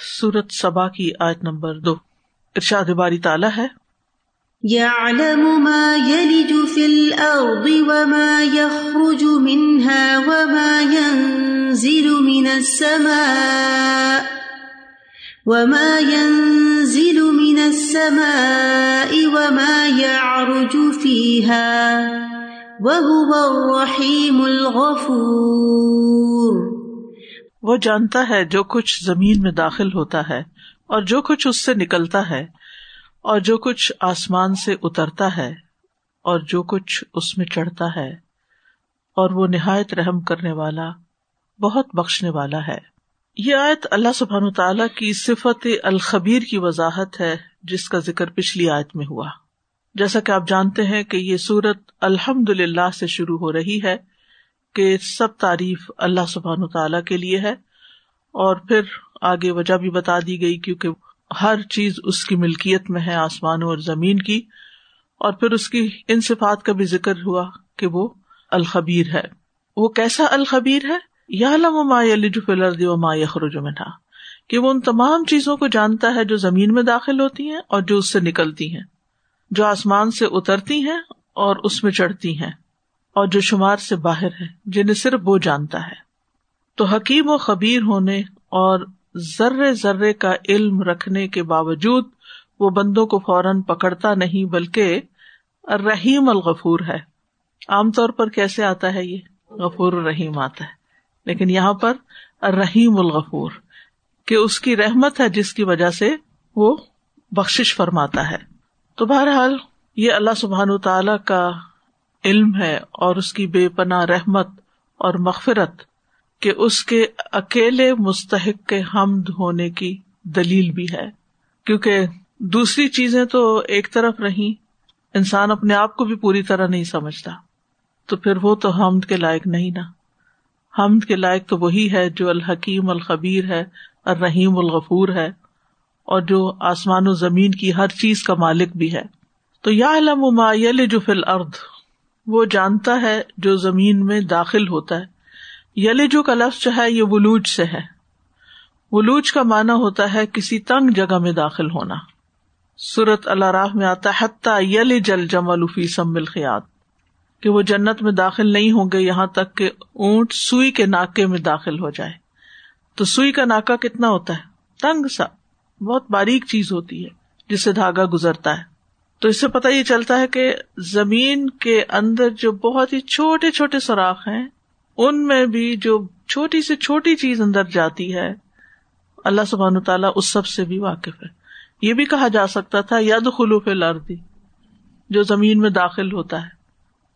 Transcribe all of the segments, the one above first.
سورت سبا کی آیت نمبر دو۔ ارشاد باری تعالیٰ ہے۔ يعلم ما يلج في الأرض وما يخرج منها وما ينزل من السماء وما ينزل من السماء وما يعرج فيها وهو الرحيم الغفور۔ وہ جانتا ہے جو کچھ زمین میں داخل ہوتا ہے اور جو کچھ اس سے نکلتا ہے اور جو کچھ آسمان سے اترتا ہے اور جو کچھ اس میں چڑھتا ہے اور وہ نہایت رحم کرنے والا، بہت بخشنے والا ہے۔ یہ آیت اللہ سبحان تعالی کی صفت الخبیر کی وضاحت ہے، جس کا ذکر پچھلی آیت میں ہوا۔ جیسا کہ آپ جانتے ہیں کہ یہ سورت الحمد للہ سے شروع ہو رہی ہے۔ کہ سب تعریف اللہ سبحان تعالی کے لیے ہے۔ اور پھر آگے وجہ بھی بتا دی گئی کیونکہ ہر چیز اس کی ملکیت میں ہے، آسمانوں اور زمین کی۔ اور پھر اس کی ان صفات کا بھی ذکر ہوا کہ وہ الخبیر ہے۔ وہ کیسا الخبیر ہے؟ یا ما فلردی و ما یخرج کہ وہ ان تمام چیزوں کو جانتا ہے جو زمین میں داخل ہوتی ہیں اور جو اس سے نکلتی ہیں، جو آسمان سے اترتی ہیں اور اس میں چڑھتی ہیں۔ اور جو شمار سے باہر ہے، جنہیں صرف وہ جانتا ہے۔ تو حکیم و خبیر ہونے اور ذرے ذرے کا علم رکھنے کے باوجود وہ بندوں کو فوراً پکڑتا نہیں، بلکہ رحیم الغفور ہے۔ عام طور پر کیسے آتا ہے یہ؟ غفور الرحیم آتا ہے۔ لیکن یہاں پر رحیم الغفور، کہ اس کی رحمت ہے جس کی وجہ سے وہ بخش فرماتا ہے۔ تو بہرحال یہ اللہ سبحان تعالی کا علم ہے اور اس کی بے پناہ رحمت اور مغفرت کہ اس کے اکیلے مستحق کے حمد ہونے کی دلیل بھی ہے۔ کیونکہ دوسری چیزیں تو ایک طرف رہی انسان اپنے آپ کو بھی پوری طرح نہیں سمجھتا۔ تو پھر وہ تو حمد کے لائق نہیں نا۔ حمد کے لائق تو وہی ہے جو الحکیم الخبیر ہے، الرحیم الغفور ہے، اور جو آسمان و زمین کی ہر چیز کا مالک بھی ہے۔ تو یا علم ما جو فل ارد وہ جانتا ہے جو زمین میں داخل ہوتا ہے۔ یلجو کا لفظ جو ہے یہ ولوج سے ہے۔ ولوج کا مانا ہوتا ہے کسی تنگ جگہ میں داخل ہونا۔ سورت اللہ راہ میں آتا ہے یل جل جمل سم الخیات کہ وہ جنت میں داخل نہیں ہوں گے، یہاں تک کہ اونٹ سوئی کے ناکے میں داخل ہو جائے۔ تو سوئی کا ناکا کتنا ہوتا ہے؟ تنگ سا، بہت باریک چیز ہوتی ہے، جس سے دھاگا گزرتا ہے۔ تو اس سے پتا یہ چلتا ہے کہ زمین کے اندر جو بہت ہی چھوٹے چھوٹے سوراخ ہیں، ان میں بھی جو چھوٹی سے چھوٹی چیز اندر جاتی ہے، اللہ سبحان تعالیٰ اس سب سے بھی واقف ہے۔ یہ بھی کہا جا سکتا تھا ید خلوف لردی جو زمین میں داخل ہوتا ہے۔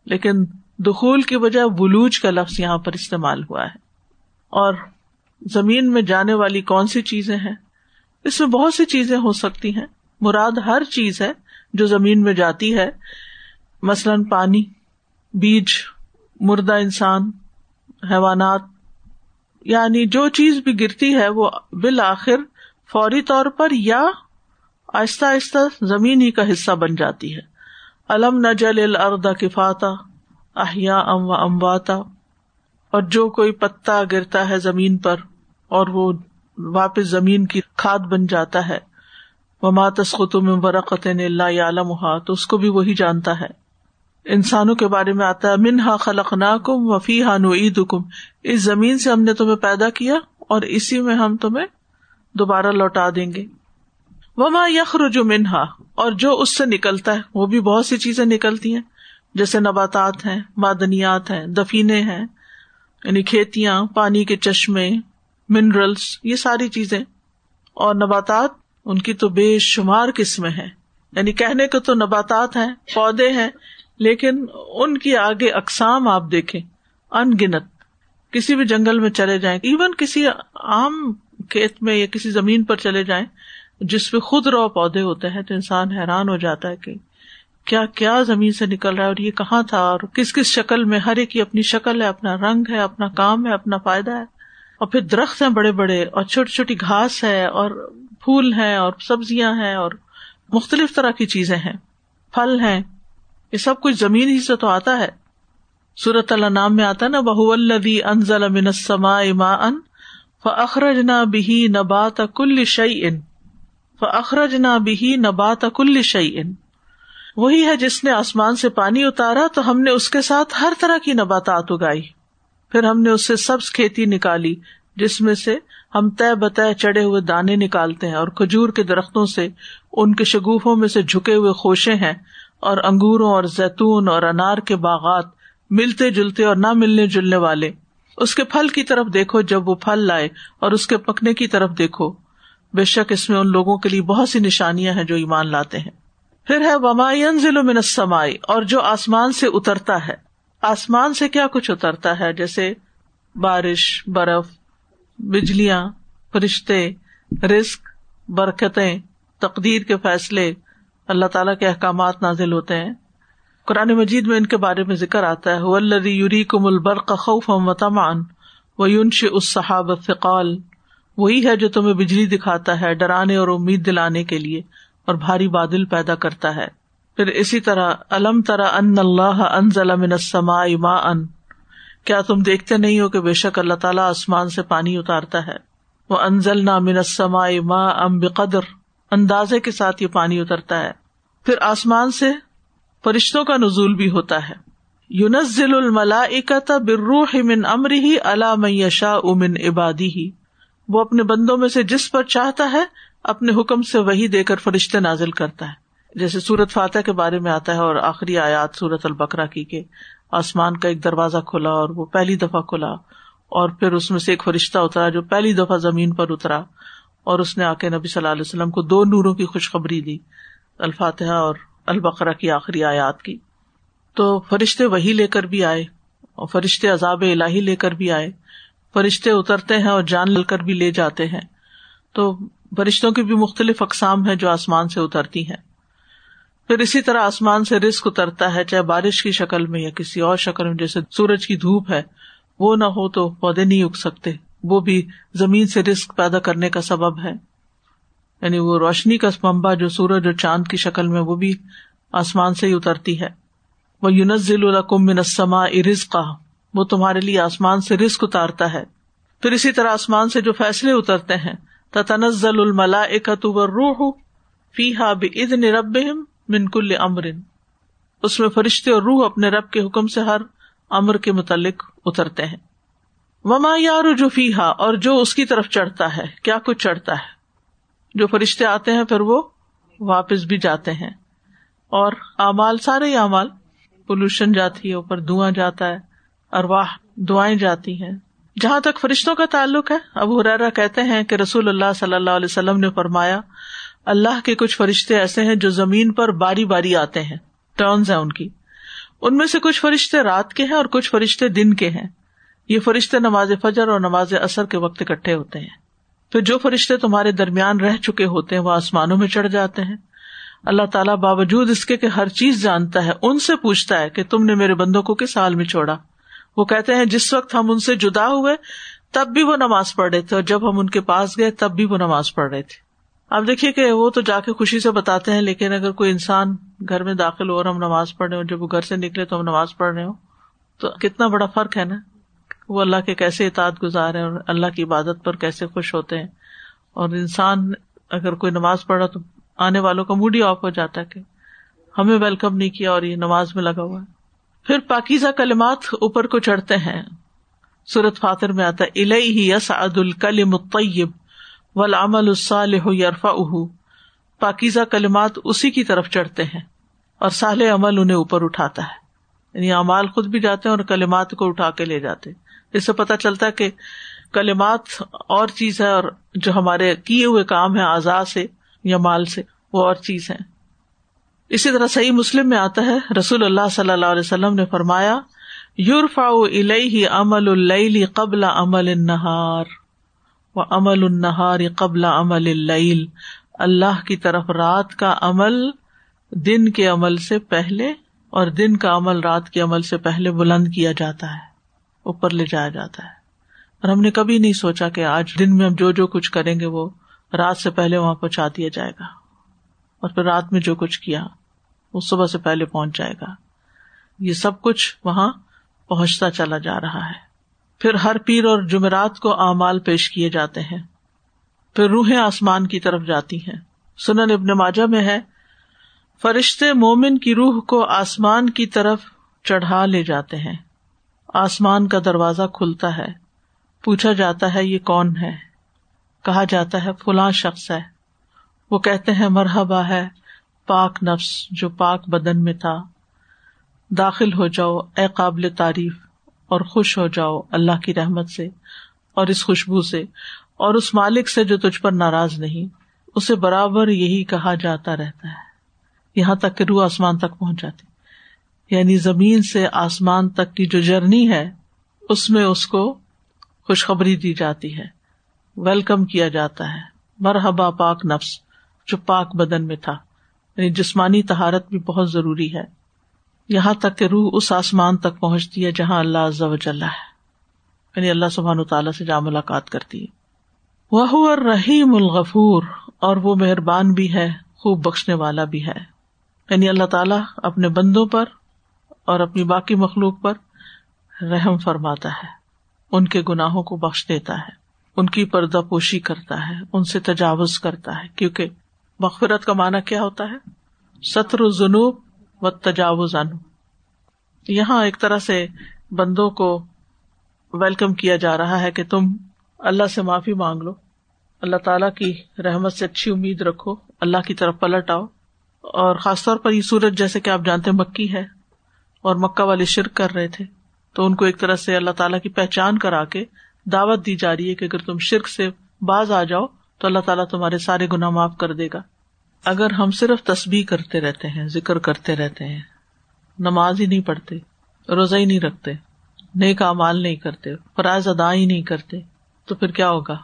لیکن دخول کی وجہ ولوج کا لفظ یہاں پر استعمال ہوا ہے۔ اور زمین میں جانے والی کون سی چیزیں ہیں؟ اس میں بہت سی چیزیں ہو سکتی ہیں۔ مراد ہر چیز ہے جو زمین میں جاتی ہے، مثلاً پانی، بیج، مردہ انسان، حیوانات یعنی جو چیز بھی گرتی ہے وہ بالآخر فوری طور پر یا آہستہ آہستہ زمین ہی کا حصہ بن جاتی ہے۔ علم نجل الردا کفاتا احیا ام و امواتا، اور جو کوئی پتا گرتا ہے زمین پر اور وہ واپس زمین کی کھاد بن جاتا ہے۔ وہ ماتس خطم برقت اللہ عالم تو اس کو بھی وہی جانتا ہے۔ انسانوں کے بارے میں آتا ہے، منہا خلق نا کم وفی ہا نو عید حکم اس زمین سے ہم نے تمہیں پیدا کیا اور اسی میں ہم تمہیں دوبارہ لوٹا دیں گے۔ وہ ماں یخر جو منہا، اور جو اس سے نکلتا ہے، وہ بھی بہت سی چیزیں نکلتی ہیں، جیسے نباتات ہیں، معدنیات ہیں، دفینے ہیں یعنی کھیتیاں، پانی کے چشمے منرلس یہ ساری چیزیں۔ اور نباتات ان کی تو بے شمار قسمیں ہیں۔ یعنی کہنے کو تو نباتات ہیں، پودے ہیں، لیکن ان کی آگے اقسام آپ دیکھیں۔ ان گنت کسی بھی جنگل میں چلے جائیں، ایون کسی عام کھیت میں یا کسی زمین پر چلے جائیں، جس پہ خود رو پودے ہوتے ہیں، تو انسان حیران ہو جاتا ہے کہ کیا کیا زمین سے نکل رہا ہے اور یہ کہاں تھا، اور کس کس شکل میں ہر ایک کی اپنی شکل ہے، اپنا رنگ ہے، اپنا کام ہے، اپنا فائدہ ہے۔ اور پھر درخت ہیں بڑے بڑے، اور چھوٹی چھوٹی گھاس ہے، اور پھول ہیں اور سبزیاں ہیں اور مختلف طرح کی چیزیں ہیں، پھل ہیں، یہ سب کچھ زمین ہی سے تو آتا ہے۔ سورت اللہ نام میں آتا نا بہ الدی انزل من السماء ماء فخرج نہ بھی نبات کل شعی ان فخرج نہ بھی نبات کل شعی ان وہی ہے جس نے آسمان سے پانی اتارا تو ہم نے اس کے ساتھ ہر طرح کی نباتات اگائی۔ پھر ہم نے اس سے سبز کھیتی نکالی، جس میں سے ہم طے بتہ چڑھے ہوئے دانے نکالتے ہیں اور کھجور کے درختوں سے ان کے شگوفوں میں سے جھکے ہوئے خوشے ہیں اور انگوروں اور زیتون اور انار کے باغات ملتے جلتے اور نہ ملنے جلنے والے۔ اس کے پھل کی طرف دیکھو جب وہ پھل لائے اور اس کے پکنے کی طرف دیکھو۔ بے شک اس میں ان لوگوں کے لیے بہت سی نشانیاں ہیں جو ایمان لاتے ہیں۔ پھر ہے ومائن ضلع منسمائی اور جو آسمان سے اترتا ہے۔ آسمان سے کیا کچھ اترتا ہے؟ جیسے بارش، برف بجلیاں، فرشتے رسک برکتیں، تقدیر کے فیصلے، اللہ تعالیٰ کے احکامات نازل ہوتے ہیں۔ قرآن مجید میں ان کے بارے میں ذکر آتا ہے ولدی یوری کم البرق خوف و تمان و یونش اس صحاب فقال وہی ہے جو تمہیں بجلی دکھاتا ہے، ڈرانے اور امید دلانے کے لیے، اور بھاری بادل پیدا کرتا ہے۔ پھر اسی طرح علم طرح ان اللہ ان ضلع سما ما ان کیا تم دیکھتے نہیں ہو کہ بے شک اللہ تعالیٰ آسمان سے پانی اتارتا ہے؟ وہ انزل نہ منسما ما ام بقدر۔ اندازے کے ساتھ یہ پانی اترتا ہے۔ پھر آسمان سے فرشتوں کا نزول بھی ہوتا ہے۔ یونزل الملا بروح من امر ہی اللہ یشا امن عبادی ہی وہ اپنے بندوں میں سے جس پر چاہتا ہے، اپنے حکم سے وہی دے کر فرشتے نازل کرتا ہے۔ جیسے سورت فاتح کے بارے میں آتا ہے اور آخری آیات سورت البکرا کی کہ آسمان کا ایک دروازہ کھلا اور وہ پہلی دفعہ کھلا اور پھر اس میں سے ایک فرشتہ اترا جو پہلی دفعہ زمین پر اترا اور اس نے آ کے نبی صلی اللہ علیہ وسلم کو دو نوروں کی خوشخبری دی، الفاتحہ اور البقرا کی آخری آیات کی۔ تو فرشتے وہی لے کر بھی آئے اور فرشتے عذاب الہی لے کر بھی آئے۔ فرشتے اترتے ہیں اور جان لے کر بھی لے جاتے ہیں۔ تو فرشتوں کی بھی مختلف اقسام ہے جو آسمان سے اترتی ہیں۔ پھر اسی طرح آسمان سے رسک اترتا ہے، چاہے بارش کی شکل میں یا کسی اور شکل میں، جیسے سورج کی دھوپ ہے، وہ نہ ہو تو پودے نہیں اگ سکتے۔ وہ بھی زمین سے رسک پیدا کرنے کا سبب ہے۔ یعنی وہ روشنی کا ممبا جو سورج اور چاند کی شکل میں، وہ بھی آسمان سے ہی اترتی ہے۔ وہ یونزل القم منسما ارز کا وہ تمہارے لیے آسمان سے رسک اتارتا ہے۔ پھر اسی طرح آسمان سے جو فیصلے اترتے ہیں تنزل الملا اکتو روح فی ہا بن رب منکل امرن۔ اس میں فرشتے اور روح اپنے رب کے حکم سے ہر امر کے متعلق اترتے ہیں۔ وما یار جو فی ہا اور جو اس کی طرف چڑھتا ہے، کیا کچھ چڑھتا ہے؟ جو فرشتے آتے ہیں، پھر وہ واپس بھی جاتے ہیں۔ اور امال سارے ہی پولوشن جاتی ہے، اوپر دھواں جاتا ہے ارواہ دعائیں جاتی ہیں۔ جہاں تک فرشتوں کا تعلق ہے، ابو حرارا کہتے ہیں کہ رسول اللہ صلی اللہ علیہ وسلم نے فرمایا اللہ کے کچھ فرشتے ایسے ہیں جو زمین پر باری باری آتے ہیں۔ ٹرنز ہیں ان کی۔ ان میں سے کچھ فرشتے رات کے ہیں اور کچھ فرشتے دن کے ہیں۔ یہ فرشتے نماز فجر اور نماز اثر کے وقت اکٹھے ہوتے ہیں۔ پھر جو فرشتے تمہارے درمیان رہ چکے ہوتے ہیں، وہ آسمانوں میں چڑھ جاتے ہیں۔ اللہ تعالیٰ باوجود اس کے کہ ہر چیز جانتا ہے، ان سے پوچھتا ہے کہ تم نے میرے بندوں کو کس حال میں چھوڑا؟ وہ کہتے ہیں، جس وقت ہم ان سے جدا ہوئے، تب بھی وہ نماز پڑھ رہے تھے اور جب ہم ان کے پاس گئے، تب بھی وہ نماز پڑھ رہے تھے۔ اب دیکھیے کہ وہ تو جا کے خوشی سے بتاتے ہیں، لیکن اگر کوئی انسان گھر میں داخل ہو اور ہم نماز پڑھ رہے ہو جب وہ گھر سے نکلے تو ہم نماز پڑھ رہے ہو تو کتنا بڑا فرق ہے نا؟ وہ اللہ کے کیسے اطاعت گزار ہیں اور اللہ کی عبادت پر کیسے خوش ہوتے ہیں؟ اور انسان اگر کوئی نماز پڑھا تو آنے والوں کا موڈ ہی آف ہو جاتا ہے کہ ہمیں ویلکم نہیں کیا اور یہ نماز میں لگا ہوا ہے۔ پھر پاکیزہ کلمات اوپر کو چڑھتے ہیں۔ سورت فاتر میں آتا ہے الہی یس عد الکل مطیب ولامل الصالح یرفا پاکیزہ کلمات اسی کی طرف چڑھتے ہیں اور سال عمل انہیں اوپر اٹھاتا ہے۔ یعنی امال خود بھی جاتے ہیں اور کلمات کو اٹھا کے لے جاتے اس سے پتا چلتا ہے کہ کلمات اور چیز ہے اور جو ہمارے کیے ہوئے کام ہے آزاد سے یا مال سے، وہ اور چیز ہے اسی طرح صحیح مسلم میں آتا ہے، رسول اللہ صلی اللہ علیہ وسلم نے فرمایا یورفا امل اللی قبل امل النہار۔ و امل النہار قبل امل العل اللہ کی طرف رات کا عمل دن کے عمل سے پہلے اور دن کا عمل رات کے عمل سے پہلے بلند کیا جاتا ہے، اوپر لے جایا جاتا ہے۔ اور ہم نے کبھی نہیں سوچا کہ آج دن میں ہم جو جو کچھ کریں گے وہ رات سے پہلے وہاں پہنچا دیا جائے گا۔ اور پھر رات میں جو کچھ کیا، وہ صبح سے پہلے پہنچ جائے گا۔ یہ سب کچھ وہاں پہنچتا چلا جا رہا ہے۔ پھر ہر پیر اور جمعرات کو اعمال پیش کیے جاتے ہیں۔ پھر روحیں آسمان کی طرف جاتی ہیں۔ سنن ابن ماجہ میں ہے، فرشتے مومن کی روح کو آسمان کی طرف چڑھا لے جاتے ہیں۔ آسمان کا دروازہ کھلتا ہے۔ پوچھا جاتا ہے، یہ کون ہے؟ کہا جاتا ہے، فلاں شخص ہے۔ وہ کہتے ہیں، مرحبا ہے، پاک نفس جو پاک بدن میں تھا۔ داخل ہو جاؤ، اے قابل تعریف۔ اور خوش ہو جاؤ اللہ کی رحمت سے اور اس خوشبو سے اور اس مالک سے جو تجھ پر ناراض نہیں، اسے برابر یہی کہا جاتا رہتا ہے۔ یہاں تک کہ روح آسمان تک پہنچ جاتی۔ یعنی زمین سے آسمان تک کی جو جرنی ہے، اس میں اس کو خوشخبری دی جاتی ہے۔ ویلکم کیا جاتا ہے۔ مرحبا پاک نفس جو پاک بدن میں تھا۔ یعنی جسمانی تہارت بھی بہت ضروری ہے۔ یہاں تک کہ روح اس آسمان تک پہنچتی ہے جہاں اللہ عز و جل ہے۔ یعنی اللہ سبحان و تعالیٰ سے جہاں ملاقات کرتی ہے۔ وہ رحیم الغفور، اور وہ مہربان بھی ہے، خوب بخشنے والا بھی ہے۔ یعنی اللہ تعالیٰ اپنے بندوں پر اور اپنی باقی مخلوق پر رحم فرماتا ہے۔ ان کے گناہوں کو بخش دیتا ہے۔ ان کی پردہ پوشی کرتا ہے۔ ان سے تجاوز کرتا ہے۔ کیونکہ مغفرت کا معنی کیا ہوتا ہے؟ ستر و جنوب و تجاوز یہاں ایک طرح سے بندوں کو ویلکم کیا جا رہا ہے کہ تم اللہ سے معافی مانگ لو۔ اللہ تعالی کی رحمت سے اچھی امید رکھو۔ اللہ کی طرف پلٹ آؤ۔ اور خاص طور پر یہ سورج جیسے کہ آپ جانتے مکی ہے اور مکہ والے شرک کر رہے تھے۔ تو ان کو ایک طرح سے اللہ تعالیٰ کی پہچان کرا کے دعوت دی جا رہی ہے کہ اگر تم شرک سے باز آ جاؤ تو اللہ تعالیٰ تمہارے سارے گنا معاف کر دے گا۔ اگر ہم صرف تسبیح کرتے رہتے ہیں، ذکر کرتے رہتے ہیں، نماز ہی نہیں پڑھتے، روزہ ہی نہیں رکھتے، نیک امال نہیں کرتے، فرائض ادا ہی نہیں کرتے، تو پھر کیا ہوگا؟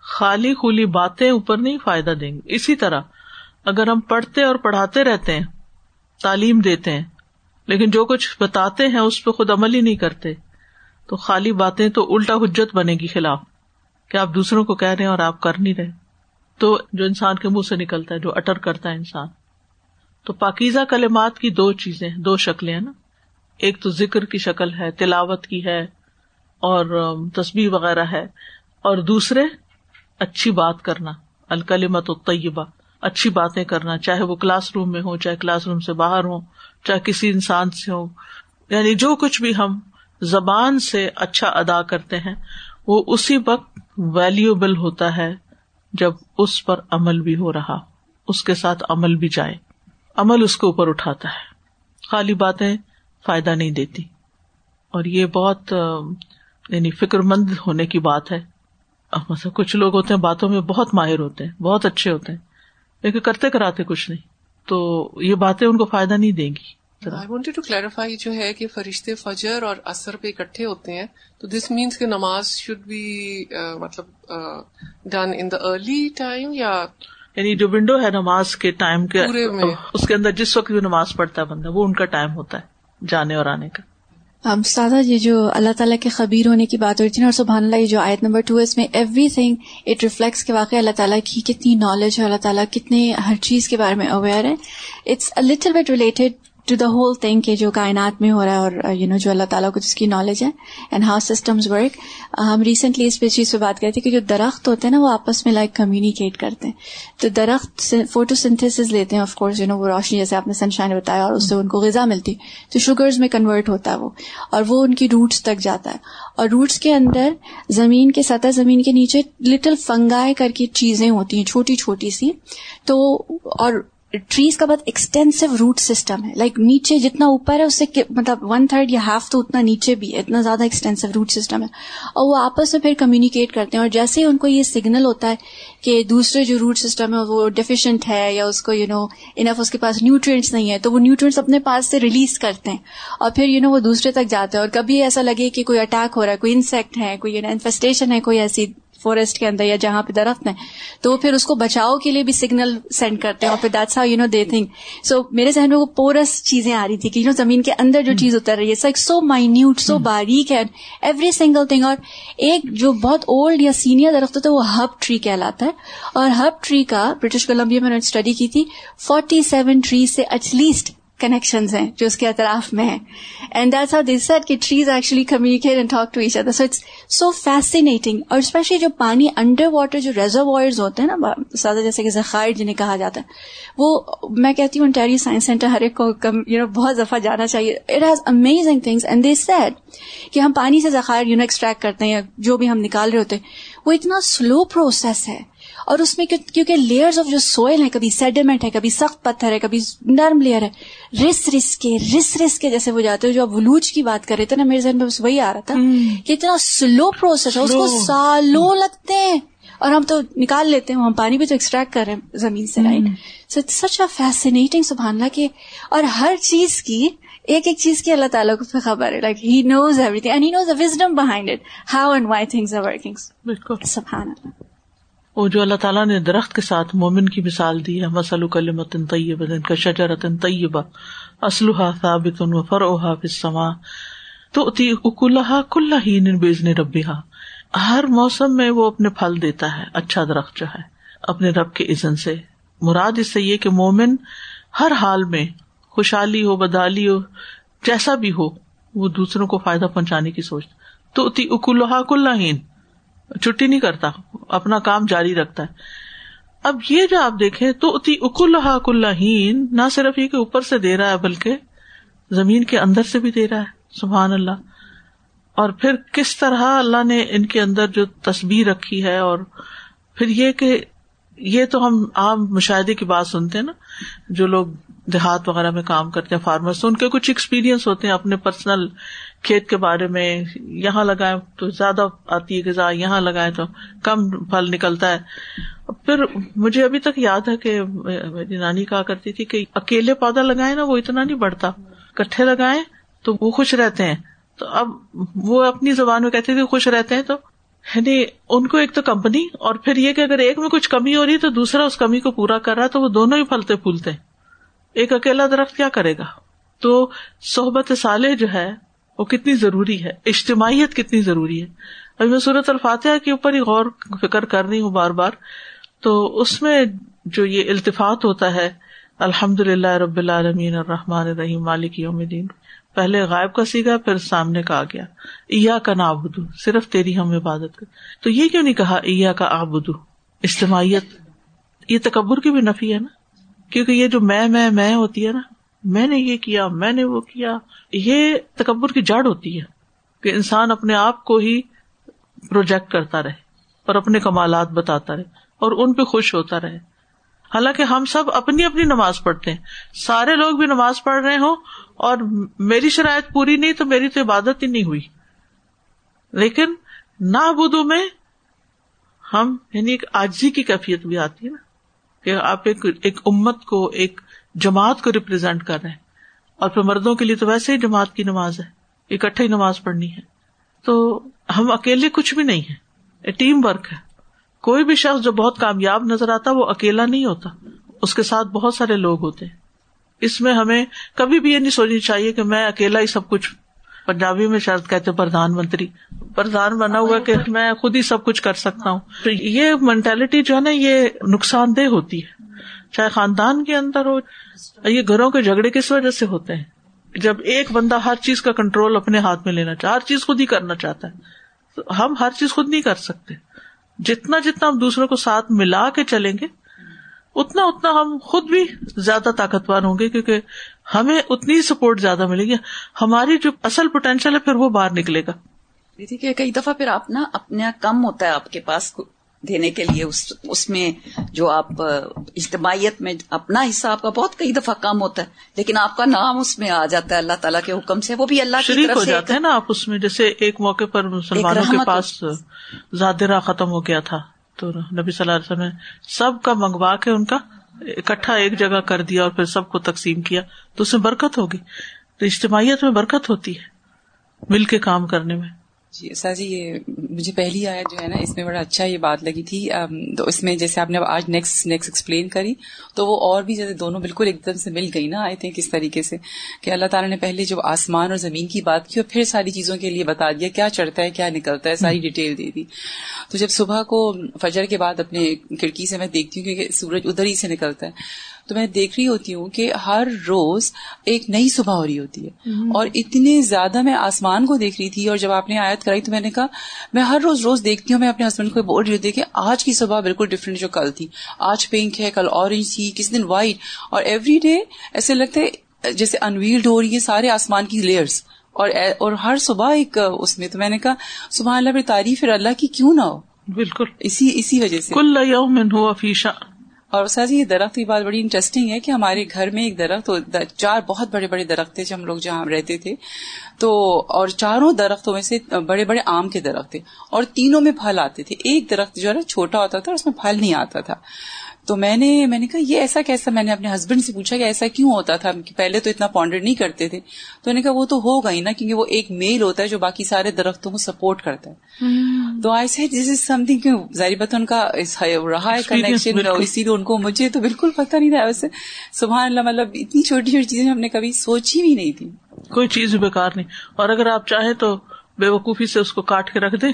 خالی خولی باتیں اوپر نہیں فائدہ دیں گے۔ اسی طرح اگر ہم پڑھتے اور پڑھاتے رہتے ہیں، تعلیم دیتے ہیں، لیکن جو کچھ بتاتے ہیں اس پہ خود عمل ہی نہیں کرتے، تو خالی باتیں تو الٹا حجت بنے گی خلاف۔ کہ آپ دوسروں کو کہہ رہے ہیں اور آپ کر نہیں رہے؟ تو جو انسان کے منہ سے نکلتا ہے، جو اٹر کرتا ہے انسان۔ تو پاکیزہ کلمات کی دو چیزیں، دو شکلیں ہیں نا۔ ایک تو ذکر کی شکل ہے، تلاوت کی ہے اور تصبیح وغیرہ ہے۔ اور دوسرے، اچھی بات کرنا الکلمت طیبہ اچھی باتیں کرنا، چاہے وہ کلاس روم میں ہو چاہے کلاس روم سے باہر ہو چاہے کسی انسان سے ہو یعنی جو کچھ بھی ہم زبان سے اچھا ادا کرتے ہیں، وہ اسی وقت ویلوبل ہوتا ہے۔ جب اس پر عمل بھی ہو رہا، اس کے ساتھ عمل بھی جائے۔ عمل اس کے اوپر اٹھاتا ہے۔ خالی باتیں فائدہ نہیں دیتی۔ اور یہ بہت یعنی فکر مند ہونے کی بات ہے۔ کچھ لوگ ہوتے ہیں، باتوں میں بہت ماہر ہوتے ہیں، بہت اچھے ہوتے ہیں، لیکن کرتے کراتے کچھ نہیں۔ تو یہ باتیں ان کو فائدہ نہیں دیں گی۔ آئی وانٹ ٹو کلیریفائی جو ہے کہ فرشتے فجر اور اثر پہ اکٹھے ہوتے ہیں تو دس مینس کہ نماز شوڈ بی مطلب done in the early time یا یعنی جو ونڈو ہے نماز کے ٹائم کے اس کے اندر جس وقت بھی نماز پڑھتا ہے بندہ وہ ان کا ٹائم ہوتا ہے جانے اور آنے کا۔ سادہ یہ جو اللہ تعالیٰ کے خبیر ہونے کی بات ہوتی ہے اور سبحان اللہ یہ جو آیت نمبر ٹو اس میں ایوری تھنگ اٹ ریفلیکٹس کے واقع اللہ تعالیٰ کی کتنی نالج ہے اللہ تعالیٰ کتنے ہر چیز کے بارے میں اویئر ہے۔ It's little bit related to the whole thing کہ جو کائنات میں ہو رہا ہے اور uh, یو نو جو اللہ تعالیٰ کو جس کی نالج ہے اینڈ ہاؤ سسٹمز ورک ہم ریسنٹلی اس پہ چیز پہ بات کرتے کہ جو درخت ہوتے ہیں نا وہ آپس میں لائک کمیونیکیٹ کرتے ہیں. تو درخت فوٹو سنتھس لیتے ہیں آف کورس یو نو وہ روشنی جیسے آپ نے سنشائن بتایا اور اس سے ان کو غذا ملتی. تو شوگرز میں کنورٹ ہوتا ہے وہ اور وہ ان کی روٹس تک جاتا ہے. اور روٹس کے اندر زمین کے سطح زمین کے نیچے لٹل فنگائے کر کے چیزیں ہوتی ہیں، چھوٹی چھوٹی سی. تو اور ٹریز کا بہت ایکسٹینسو روٹ سسٹم ہے۔ لائک نیچے جتنا اوپر ہے، اس سے مطلب ون تھرڈ یا ہاف تو اتنا نیچے بھی ہے، اتنا زیادہ ایکسٹینسو روٹ سسٹم ہے۔ اور وہ آپس میں پھر کمیونیکیٹ کرتے ہیں۔ اور جیسے ہی ان کو یہ سگنل ہوتا ہے کہ دوسرے جو روٹ سسٹم ہے، وہ ڈیفیشینٹ ہے یا اس کو یو نو انف اس کے پاس نیوٹرینٹس نہیں ہے، تو وہ نیوٹرینٹس اپنے پاس سے ریلیز کرتے ہیں۔ اور پھر یو نو وہ دوسرے تک جاتے ہیں۔ اور کبھی ایسا لگے کہ کوئی اٹیک ہو رہا ہے، کوئی انسیکٹ ہے، کوئی انفیسٹیشن ہے، کوئی ایسی فورسٹ کے اندر یا جہاں پہ درخت ہیں تو پھر اس کو بچاؤ کے لیے بھی سگنل سینڈ کرتے ہیں اور پھر that's how you know they think so میرے ذہن میں وہ پورس چیزیں آ رہی تھی کہ یو نو زمین کے اندر جو چیز اتر رہی ہے سو مائنیوٹ سو باریک ہے ایوری سنگل تھنگ اور ایک جو بہت اولڈ یا سینئر درخت ہوتا ہے وہ ہب ٹری کہلاتا ہے. اور ہب ٹری کا برٹش کولمبیا میں نے اسٹڈی کی تھی فورٹی سیون ٹری سے ایٹ لیسٹ کنیکشن ہیں، جو اس کے اطراف میں ہیں. And that's how this set کہ trees actually communicate and talk to each other so it's so fascinating اور اسپیشلی جو پانی انڈر واٹر جو ریزروائرز ہوتے ہیں نا سادہ جیسے کہ ذخائر جنہیں کہا جاتا ہے. وہ میں کہتی ہوں انٹیری سائنس سینٹر ہر ایک کو یو نو بہت دفعہ جانا چاہیے. It has amazing things and this set کہ ہم پانی سے ذخائر یو نو ایکسٹریکٹ کرتے ہیں یا جو بھی ہم نکال رہے ہوتے ہیں، وہ اتنا سلو پروسیس ہے. اور اس میں کیونکہ لیئرز آف جو سوئل ہے کبھی سیڈیمنٹ ہے کبھی سخت پتھر ہے کبھی نرم لیئر ہے۔ رس رس کے رس رس کے جیسے وہ جاتے جو آپ ولوج کی بات کر رہے تھے نا میرے ذہن میں بس وہی آ رہا تھا کہ اتنا سلو پروسیس ہے اس کو سالوں لگتے ہیں۔ اور ہم تو نکال لیتے ہیں ہم پانی بھی تو ایکسٹریکٹ کر رہے ہیں زمین سے right so it's such a fascinating سبحان اللہ کے اور ہر چیز کی ایک ایک چیز کی اللہ تعالیٰ کو خبر ہے۔ Like he knows thing and he knows wisdom behind it how and why things are working بالکل۔ سبحان اللہ۔ وہ جو اللہ تعالیٰ نے درخت کے ساتھ مومن کی مثال دی ہے مسل کلمت طیب کا شجرت طیبہ اسلحہ ثابت و فروحا فسما تو اکلحا کل ہی بیزن ربیہ ہر موسم میں وہ اپنے پھل دیتا ہے اچھا درخت جو ہے، اپنے رب کے عزن سے۔ مراد اس سے یہ کہ مومن ہر حال میں خوشحالی ہو، بدالی ہو، جیسا بھی ہو، وہ دوسروں کو فائدہ پہنچانے کی سوچ تو اکلحا کل چھٹی نہیں کرتا۔ اپنا کام جاری رکھتا ہے۔ اب یہ جو آپ دیکھیں تو اکل ہین نہ صرف یہ کہ اوپر سے دے رہا ہے بلکہ زمین کے اندر سے بھی دے رہا ہے، سبحان اللہ۔ اور پھر کس طرح اللہ نے ان کے اندر جو تصویر رکھی ہے اور پھر یہ کہ یہ تو ہم عام مشاہدے کی بات سنتے ہیں نا، جو لوگ دیہات وغیرہ میں کام کرتے ہیں فارمرس ان کے کچھ ایکسپیرئنس ہوتے ہیں، اپنے پرسنل کھیت کے بارے میں یہاں لگائے تو زیادہ آتی ہے غذا، یہاں لگائے تو کم پھل نکلتا ہے۔ پھر مجھے ابھی تک یاد ہے کہ میری نانی کہا کرتی تھی کہ اکیلے پودا لگائے نا وہ اتنا نہیں بڑھتا۔ کٹھے لگائے تو وہ خوش رہتے ہیں۔ تو اب وہ اپنی زبان میں کہتے تھے خوش رہتے ہیں تو یعنی ان کو ایک تو کمپنی اور پھر یہ کہ اگر ایک میں کچھ کمی ہو رہی ہے تو دوسرا اس کمی کو پورا کر رہا ہے تو وہ دونوں ہی پھلتے پھولتے۔ ایک اکیلا درخت کیا کرے گا؟ تو صحبت صالح جو ہے وہ کتنی ضروری ہے؟ اجتماعیت کتنی ضروری ہے؟ ابھی میں صورت الفاتحہ کے اوپر ہی غور فکر کر رہی ہوں بار بار، تو اس میں جو یہ التفاط ہوتا ہے الحمد للہ رب العالمین الرحمٰن الرحیم، مالک یوم دین پہلے غائب کا سیکھا پھر سامنے کا آ گیا۔ ایا کا نابدو صرف تیری ہم عبادت کر۔ تو یہ کیوں نہیں کہا ایا کا آبدو اجتماعیت، یہ تکبر کی بھی نفی ہے نا؟ کیونکہ یہ جو میں میں میں ہوتی ہے نا میں نے یہ کیا، میں نے وہ کیا، یہ تکبر کی جڑ ہوتی ہے کہ انسان اپنے آپ کو ہی پروجیکٹ کرتا رہے اور اپنے کمالات بتاتا رہے اور ان پہ خوش ہوتا رہے۔ حالانکہ ہم سب اپنی اپنی نماز پڑھتے ہیں۔ سارے لوگ بھی نماز پڑھ رہے ہوں اور میری شرائط پوری نہیں تو میری تو عبادت ہی نہیں ہوئی۔ لیکن نہ بدو میں ہم یعنی ایک آجی کی کیفیت بھی آتی ہے نا کہ آپ ایک ایک امت کو، ایک جماعت کو ریپرزینٹ کر رہے ہیں۔ اور پھر مردوں کے لیے تو ویسے ہی جماعت کی نماز ہے۔ اکٹھے ہی نماز پڑھنی ہے۔ تو ہم اکیلے کچھ بھی نہیں ہے ٹیم ورک ہے۔ کوئی بھی شخص جو بہت کامیاب نظر آتا وہ اکیلا نہیں ہوتا۔ اس کے ساتھ بہت سارے لوگ ہوتے ہیں۔ اس میں ہمیں کبھی بھی یہ نہیں سوچنی چاہیے کہ میں اکیلا ہی سب کچھ پنجابی میں شاید کہتے پردھان منتری۔ پردھان بنا ہوا کہ میں خود ہی سب کچھ کر سکتا ہوں۔ تو یہ مینٹلٹی جو ہے نا، یہ نقصان دہ ہوتی ہے۔ چاہے خاندان کے اندر ہو، یہ گھروں کے جھگڑے کس وجہ سے ہوتے ہیں؟ جب ایک بندہ ہر چیز کا کنٹرول اپنے ہاتھ میں لینا چاہتا ہر چیز خود ہی کرنا چاہتا ہے، تو ہم ہر چیز خود نہیں کر سکتے۔ جتنا جتنا ہم دوسروں کو ساتھ ملا کے چلیں گے، اتنا اتنا ہم خود بھی زیادہ طاقتور ہوں گے، کیونکہ ہمیں اتنی سپورٹ زیادہ ملے گی۔ ہماری جو اصل پوٹینشیل ہے، پھر وہ باہر نکلے گا۔ کہ کئی دفعہ پھر آپ نا اپنا کم ہوتا ہے آپ کے پاس دینے کے لیے اس اس میں جو آپ اجتماعیت میں اپنا حصہ آپ کا بہت کئی دفعہ کم ہوتا ہے لیکن آپ کا نام اس میں آ جاتا ہے اللہ تعالیٰ کے حکم سے وہ بھی اللہ شریک ہو جاتے ہیں نا آپ اس میں جیسے ایک موقع پر مسلمانوں کے پاس زیادہ ختم ہو گیا تھا تو نبی صلی اللہ علیہ وسلم نے سب کا منگوا کے ان کا اکٹھا ایک جگہ کر دیا اور پھر سب کو تقسیم کیا تو اس میں برکت ہوگی۔ تو اجتماعیت میں برکت ہوتی ہے مل کے کام کرنے میں۔ جی سر یہ مجھے پہلی آیا جو ہے نا اس میں بڑا اچھا یہ بات لگی تھی۔ تو اس میں جیسے آپ نے آج نیکسٹ نیکسٹ ایکسپلین کری تو وہ اور بھی جیسے دونوں بالکل ایک دم سے مل گئی نا آئی تھنک اس طریقے سے کہ اللہ تعالیٰ نے پہلے جو آسمان اور زمین کی بات کی اور پھر ساری چیزوں کے لیے بتا دیا کیا چڑھتا ہے کیا نکلتا ہے ساری ڈیٹیل دے دی۔ تو جب صبح کو فجر کے بعد اپنے کھڑکی سے میں دیکھتی ہوں کیونکہ سورج ادھر ہی سے نکلتا ہے تو میں دیکھ رہی ہوتی ہوں کہ ہر روز ایک نئی صبح ہو رہی ہوتی ہے۔ اور اتنے زیادہ میں آسمان کو دیکھ رہی تھی اور جب آپ نے آیت کرائی تو میں نے کہا میں ہر روز روز دیکھتی ہوں میں اپنے ہسبینڈ کو بول رہی ہوتی کہ آج کی صبح بالکل ڈفرینٹ جو کل تھی۔ آج پنک ہے کل اورنج تھی کس دن وائٹ اور ایوری ڈے ایسے لگتا ہے جیسے انویلڈ ہو رہی ہے سارے آسمان کی لیئرس اور اور ہر صبح ایک اس میں تو میں نے کہا صبح اللہ پھر تعریف اللہ کی کیوں نہ ہو؟ بالکل۔ اسی اسی وجہ سے۔ کل یوم ہوا فیشا اور سر یہ درخت کی بات بڑی انٹرسٹنگ ہے کہ ہمارے گھر میں ایک درخت، چار بہت بڑے بڑے درخت تھے جب ہم لوگ جہاں رہتے تھے۔ تو، اور چاروں درختوں میں سے بڑے بڑے آم کے درخت تھے۔ اور تینوں میں پھل آتے تھے۔ ایک درخت جو ہے نا، چھوٹا ہوتا تھا اس میں پھل نہیں آتا تھا۔ تو میں نے میں نے کہا یہ ایسا کیسا؟ میں نے اپنے ہسبینڈ سے پوچھا کہ ایسا کیوں ہوتا تھا؟ کہ پہلے تو اتنا پونڈر نہیں کرتے تھے۔ تو نے کہا وہ تو ہوگا ہی نا کیونکہ وہ ایک میل ہوتا ہے جو باقی سارے درختوں کو سپورٹ کرتا ہے۔ تو آئی سی دس از سم تھنگ ظاہر بات ان کا رہا ہے کنیکشن اسی لیے ان کو مجھے تو بالکل پتا نہیں تھا۔ ویسے سبحان اللہ مطلب اتنی چھوٹی چھوٹی چیزیں ہم نے کبھی سوچی بھی نہیں تھی۔ کوئی چیز بیکار نہیں۔ اور اگر آپ چاہیں تو بے وقوفی سے اس کو کاٹ کے رکھ دیں۔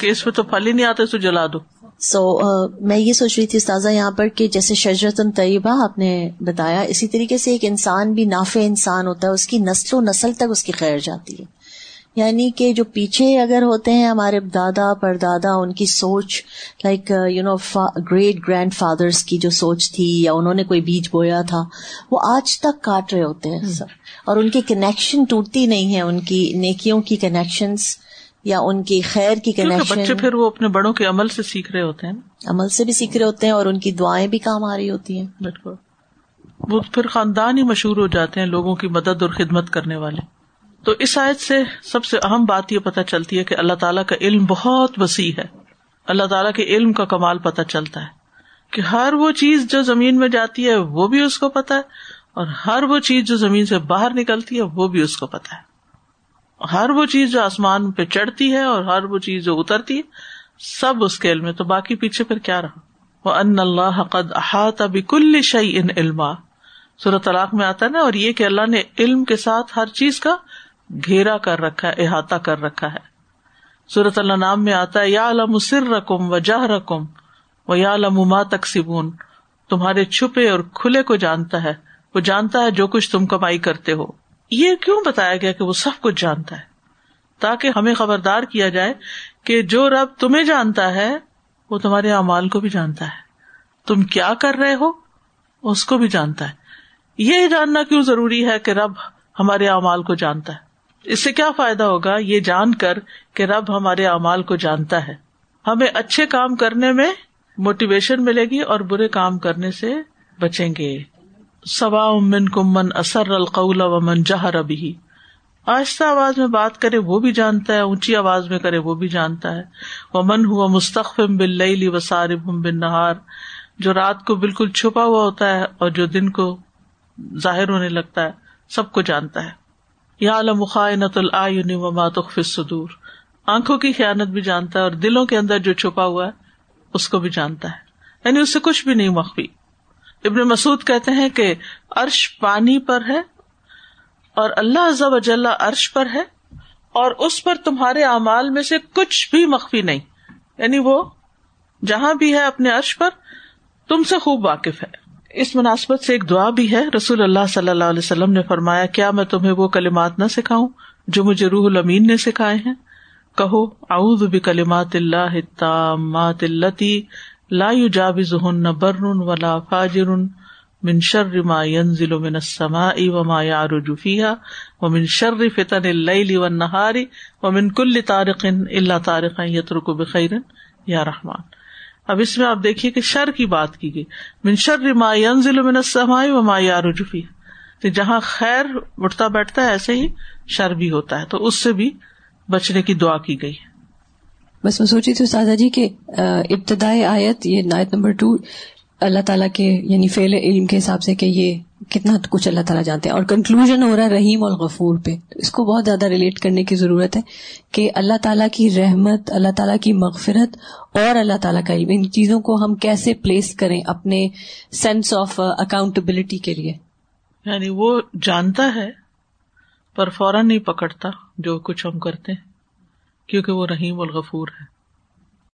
کہ اس میں تو پھل ہی نہیں آتے تو جلا دو۔ سو so, uh, میں یہ سوچ رہی تھی استاذہ یہاں پر کہ جیسے شجرت طیبہ آپ نے بتایا اسی طریقے سے ایک انسان بھی نافع انسان ہوتا ہے اس کی نسل و نسل تک اس کی خیر جاتی ہے۔ یعنی کہ جو پیچھے اگر ہوتے ہیں ہمارے دادا پر دادا ان کی سوچ like you know great grandfathers کی جو سوچ تھی یا انہوں نے کوئی بیج بویا تھا وہ آج تک کاٹ رہے ہوتے ہیں سر اور ان کی کنیکشن ٹوٹتی نہیں ہے ان کی نیکیوں کی کنیکشنس یا ان کی خیر کی کنیکشن بچے پھر وہ اپنے بڑوں کے عمل سے سیکھ رہے ہوتے ہیں عمل سے بھی سیکھ رہے ہوتے ہیں اور ان کی دعائیں بھی کام آ رہی ہوتی ہیں۔ بالکل۔ وہ پھر خاندان ہی مشہور ہو جاتے ہیں لوگوں کی مدد اور خدمت کرنے والے۔ تو اس آیت سے سب سے اہم بات یہ پتہ چلتی ہے کہ اللہ تعالیٰ کا علم بہت وسیع ہے۔ اللہ تعالیٰ کے علم کا کمال پتہ چلتا ہے۔ کہ ہر وہ چیز جو زمین میں جاتی ہے وہ بھی اس کو پتا ہے اور ہر وہ چیز جو زمین سے باہر نکلتی ہے وہ بھی اس کو پتا ہے۔ ہر وہ چیز جو آسمان پہ چڑھتی ہے اور ہر وہ چیز جو اترتی ہے، سب اس کے علم تو باقی پیچھے پھر کیا رہا؟ وہ ان اللہ قد احاط ابھی کل شعی ان علما۔ صورت طلاق میں آتا ہے نا، اور یہ کہ اللہ نے علم کے ساتھ ہر چیز کا گھیرا کر رکھا ہے، احاطہ کر رکھا ہے۔ صورت اللہ نام میں آتا ہے یا علم سر رقم و جہ رقم و یا علم تک سبون تمہارے چھپے اور کھلے کو جانتا ہے، وہ جانتا ہے جو کچھ تم کمائی کرتے ہو۔ یہ کیوں بتایا گیا کہ وہ سب کچھ جانتا ہے؟ تاکہ ہمیں خبردار کیا جائے کہ جو رب تمہیں جانتا ہے، وہ تمہارے اعمال کو بھی جانتا ہے۔ تم کیا کر رہے ہو؟ اس کو بھی جانتا ہے۔ یہ جاننا کیوں ضروری ہے کہ رب ہمارے اعمال کو جانتا ہے؟ اس سے کیا فائدہ ہوگا یہ جان کر کہ رب ہمارے اعمال کو جانتا ہے؟ ہمیں اچھے کام کرنے میں موٹیویشن ملے گی اور برے کام کرنے سے بچیں گے۔ سوا امن کو من اثر القول و من جہر ابھی آہستہ آواز میں بات کرے وہ بھی جانتا ہے، اونچی آواز میں کرے وہ بھی جانتا ہے۔ وہ من ہوا مستقفم بن لئی و سارب بن نہار جو رات کو بالکل چھپا ہوا ہوتا ہے اور جو دن کو ظاہر ہونے لگتا ہے، سب کو جانتا ہے۔ یا المخائنت العین و ماتخ صدور آنکھوں کی خیانت بھی جانتا ہے اور دلوں کے اندر جو چھپا ہوا ہے، اس کو بھی جانتا ہے۔ یعنی اس سے کچھ بھی نہیں مخفی۔ ابن مسعود کہتے ہیں کہ عرش پانی پر ہے اور اللہ عز و جل عرش پر ہے اور اس پر تمہارے اعمال میں سے کچھ بھی مخفی نہیں۔ یعنی وہ جہاں بھی ہے اپنے عرش پر، تم سے خوب واقف ہے۔ اس مناسبت سے ایک دعا بھی ہے۔ رسول اللہ صلی اللہ علیہ وسلم نے فرمایا، کیا میں تمہیں وہ کلمات نہ سکھاؤں جو مجھے روح المین نے سکھائے ہیں؟ کہو، اعوذ بکلمات اللہ التامات اللتی لا يجاوزهن بر ولا فاجر من شر ما ينزل من السماء وما يعرج فيها ومن شر فتن الليل والنهار ومن كل طارق الا طارقا يترك بخير یا رحمان۔ اب اس میں آپ دیکھیے کہ شر کی بات کی گئی۔ من شر ما ينزل من السماء وما يعرج فيها تو جہاں خیر اٹھتا بیٹھتا ہے ایسے ہی شر بھی ہوتا ہے۔ تو اس سے بھی بچنے کی دعا کی گئی۔ ہے بس میں سوچی تھی سادہ جی کہ ابتدائی آیت یہ آیت نمبر ٹو اللہ تعالیٰ کے یعنی فعل علم کے حساب سے کہ یہ کتنا کچھ اللہ تعالیٰ جانتے ہیں اور کنکلوژن ہو رہا ہے رحیم اور غفور پہ۔ اس کو بہت زیادہ ریلیٹ کرنے کی ضرورت ہے کہ اللہ تعالیٰ کی رحمت، اللہ تعالیٰ کی مغفرت اور اللہ تعالیٰ کا علم، ان چیزوں کو ہم کیسے پلیس کریں اپنے سینس آف اکاؤنٹیبلٹی کے لیے۔ یعنی وہ جانتا ہے پر فوراً نہیں پکڑتا جو کچھ ہم کرتے ہیں۔ کیونکہ وہ رحیم الغفور ہے۔